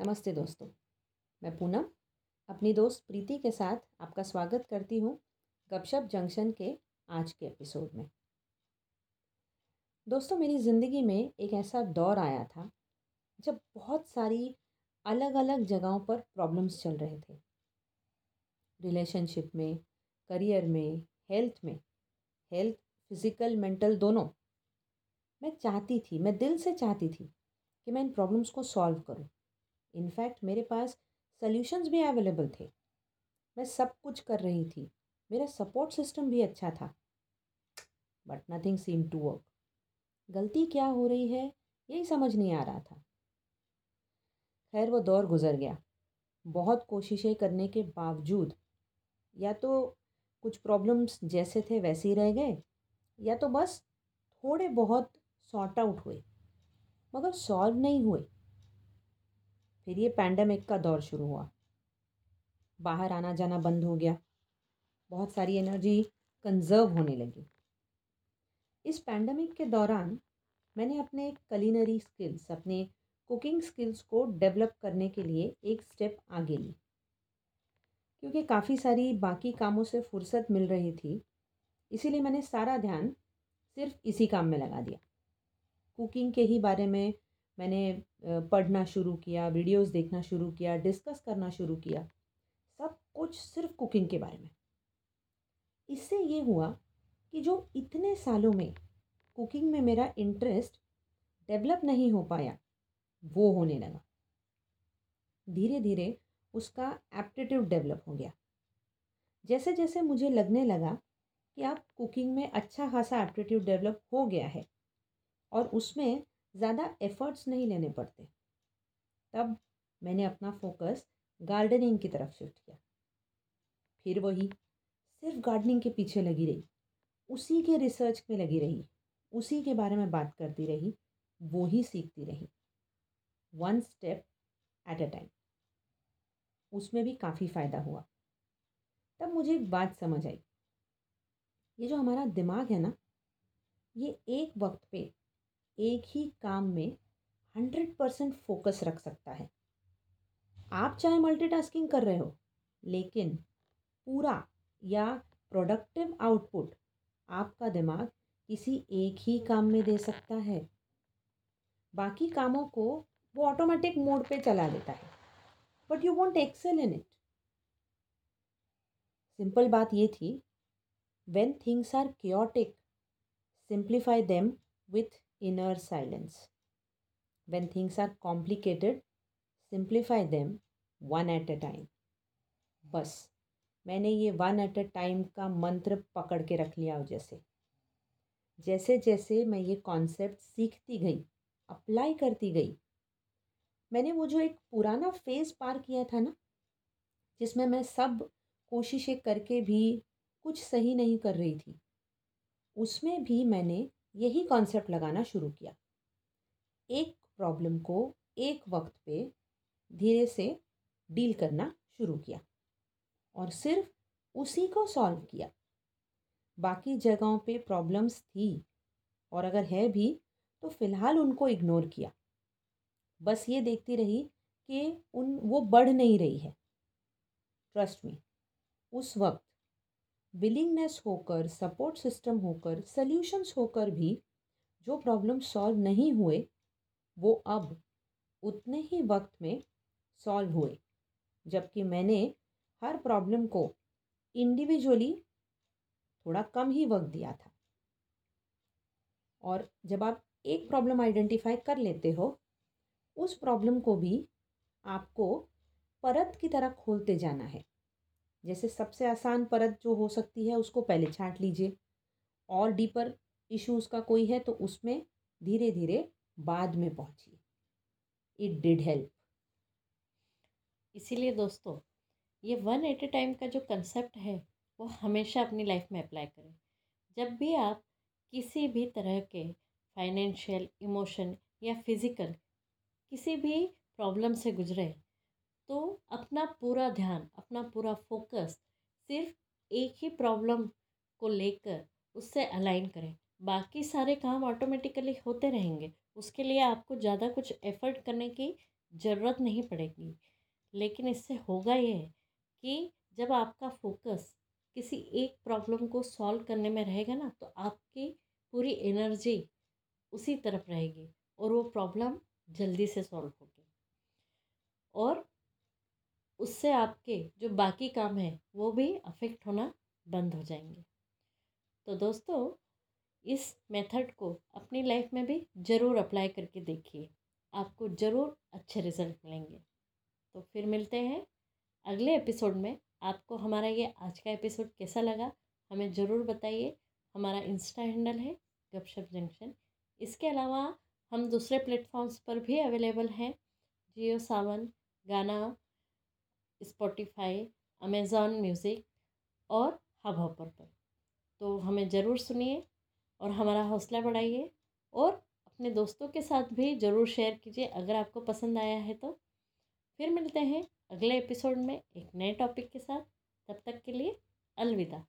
नमस्ते दोस्तों, मैं पूनम, अपनी दोस्त प्रीति के साथ आपका स्वागत करती हूँ गपशप जंक्शन के आज के एपिसोड में। दोस्तों, मेरी ज़िंदगी में एक ऐसा दौर आया था जब बहुत सारी अलग अलग जगहों पर प्रॉब्लम्स चल रहे थे। रिलेशनशिप में करियर में हेल्थ में हेल्थ फ़िज़िकल मेंटल दोनों। मैं चाहती थी, मैं दिल से चाहती थी कि मैं इन प्रॉब्लम्स को सॉल्व करूँ। इनफैक्ट मेरे पास सल्यूशंस भी अवेलेबल थे। मैं सब कुछ कर रही थी। मेरा सपोर्ट सिस्टम भी अच्छा था। But nothing seem to work गलती क्या हो रही है, यही समझ नहीं आ रहा था। खैर, वो दौर गुज़र गया। बहुत कोशिशें करने के बावजूद, या तो कुछ प्रॉब्लम्स जैसे थे वैसे ही रह गए, या तो बस थोड़े बहुत सॉर्ट आउट हुए। मगर सॉल्व नहीं हुए। फिर ये पैंडमिक का दौर शुरू हुआ। बाहर आना जाना बंद हो गया। बहुत सारी एनर्जी कंजर्व होने लगी। इस पैंडमिक के दौरान मैंने अपने कलिनरी स्किल्स अपने कुकिंग स्किल्स को डेवलप करने के लिए एक स्टेप आगे ली। क्योंकि काफ़ी सारी बाकी कामों से फुर्सत मिल रही थी, इसीलिए मैंने सारा ध्यान सिर्फ़ इसी काम में लगा दिया। कुकिंग के ही बारे में मैंने पढ़ना शुरू किया, वीडियोस देखना शुरू किया, डिस्कस करना शुरू किया, सब कुछ सिर्फ़ कुकिंग के बारे में। इससे ये हुआ कि जो इतने सालों में कुकिंग में मेरा इंटरेस्ट डेवलप नहीं हो पाया, वो होने लगा। धीरे धीरे उसका एप्टीट्यूड डेवलप हो गया। जैसे जैसे मुझे लगने लगा कि आप कुकिंग में अच्छा खासा एप्टीट्यूड डेवलप हो गया है और उसमें ज़्यादा एफ़र्ट्स नहीं लेने पड़ते। तब मैंने अपना फोकस गार्डनिंग की तरफ़ शिफ्ट किया। फिर वही सिर्फ़ गार्डनिंग के पीछे लगी रही। उसी के रिसर्च में लगी रही। उसी के बारे में बात करती रही। वो ही सीखती रही। One step at a time उसमें भी काफ़ी फ़ायदा हुआ। तब मुझे एक बात समझ आई। ये जो हमारा दिमाग है ना, ये एक वक्त पे एक ही काम में हंड्रेड परसेंट फोकस रख सकता है। आप चाहे मल्टीटास्किंग कर रहे हो, लेकिन पूरा या प्रोडक्टिव आउटपुट आपका दिमाग किसी एक ही काम में दे सकता है। बाकी कामों को वो ऑटोमेटिक मोड पे चला देता है। But you want excel in it simple बात ये थी when things are chaotic simplify them with inner silence. When things are complicated, simplify them one at a time. बस मैंने ये वन एट अ टाइम का मंत्र पकड़ के रख लिया जैसे जैसे जैसे मैं ये कॉन्सेप्ट सीखती गई अप्लाई करती गई मैंने वो जो एक पुराना फ़ेज़ पार किया था ना जिसमें मैं सब कोशिशें करके भी कुछ सही नहीं कर रही थी उसमें भी मैंने यही कॉन्सेप्ट लगाना शुरू किया। एक प्रॉब्लम को एक वक्त पे धीरे से डील करना शुरू किया और सिर्फ़ उसी को सॉल्व किया। बाकी जगहों पे प्रॉब्लम्स थी और अगर है भी तो फ़िलहाल उनको इग्नोर किया। बस ये देखती रही कि उन, वो बढ़ नहीं रही है। ट्रस्ट में उस वक्त विलिंगनेस होकर सपोर्ट सिस्टम होकर सल्यूशंस होकर भी जो प्रॉब्लम सॉल्व नहीं हुए, वो अब उतने ही वक्त में सॉल्व हुए। जबकि मैंने हर प्रॉब्लम को इंडिविजुअली थोड़ा कम ही वक्त दिया था। और जब आप एक प्रॉब्लम आइडेंटिफाई कर लेते हो, उस प्रॉब्लम को भी आपको परत की तरह खोलते जाना है। जैसे सबसे आसान परत जो हो सकती है, उसको पहले छाँट लीजिए। और डीपर इश्यूज़ का कोई है तो उसमें धीरे धीरे बाद में पहुँचिए। इट डिड हेल्प इसीलिए दोस्तों, ये वन एट ए टाइम का जो कंसेप्ट है, वो हमेशा अपनी लाइफ में अप्लाई करें। जब भी आप किसी भी तरह के फाइनेंशियल इमोशन या फ़िज़िकल किसी भी प्रॉब्लम से गुजरे तो अपना पूरा ध्यान, अपना पूरा फोकस सिर्फ़ एक ही प्रॉब्लम को लेकर उससे अलाइन करें। बाकी सारे काम ऑटोमेटिकली होते रहेंगे। उसके लिए आपको ज़्यादा कुछ एफ़र्ट करने की ज़रूरत नहीं पड़ेगी। लेकिन इससे होगा ये कि जब आपका फोकस किसी एक प्रॉब्लम को सॉल्व करने में रहेगा ना तो आपकी पूरी एनर्जी उसी तरफ़ रहेगी और वो प्रॉब्लम जल्दी से सॉल्व होगी। और उससे आपके जो बाकी काम हैं, वो भी अफेक्ट होना बंद हो जाएँगे। तो दोस्तों, इस मेथड को अपनी लाइफ में भी ज़रूर अप्लाई करके देखिए। आपको ज़रूर अच्छे रिज़ल्ट मिलेंगे। तो फिर मिलते हैं अगले एपिसोड में। आपको हमारा ये आज का एपिसोड कैसा लगा, हमें ज़रूर बताइए। हमारा इंस्टा हैंडल है गपशप जंक्शन इसके अलावा हम दूसरे प्लेटफॉर्म्स पर भी अवेलेबल हैं। Jio Saavn, Gaana Spotify Amazon Music और हब हॉपर पर। तो हमें ज़रूर सुनिए और हमारा हौसला बढ़ाइए और अपने दोस्तों के साथ भी ज़रूर शेयर कीजिए अगर आपको पसंद आया है तो। फिर मिलते हैं अगले एपिसोड में एक नए टॉपिक के साथ। तब तक के लिए अलविदा।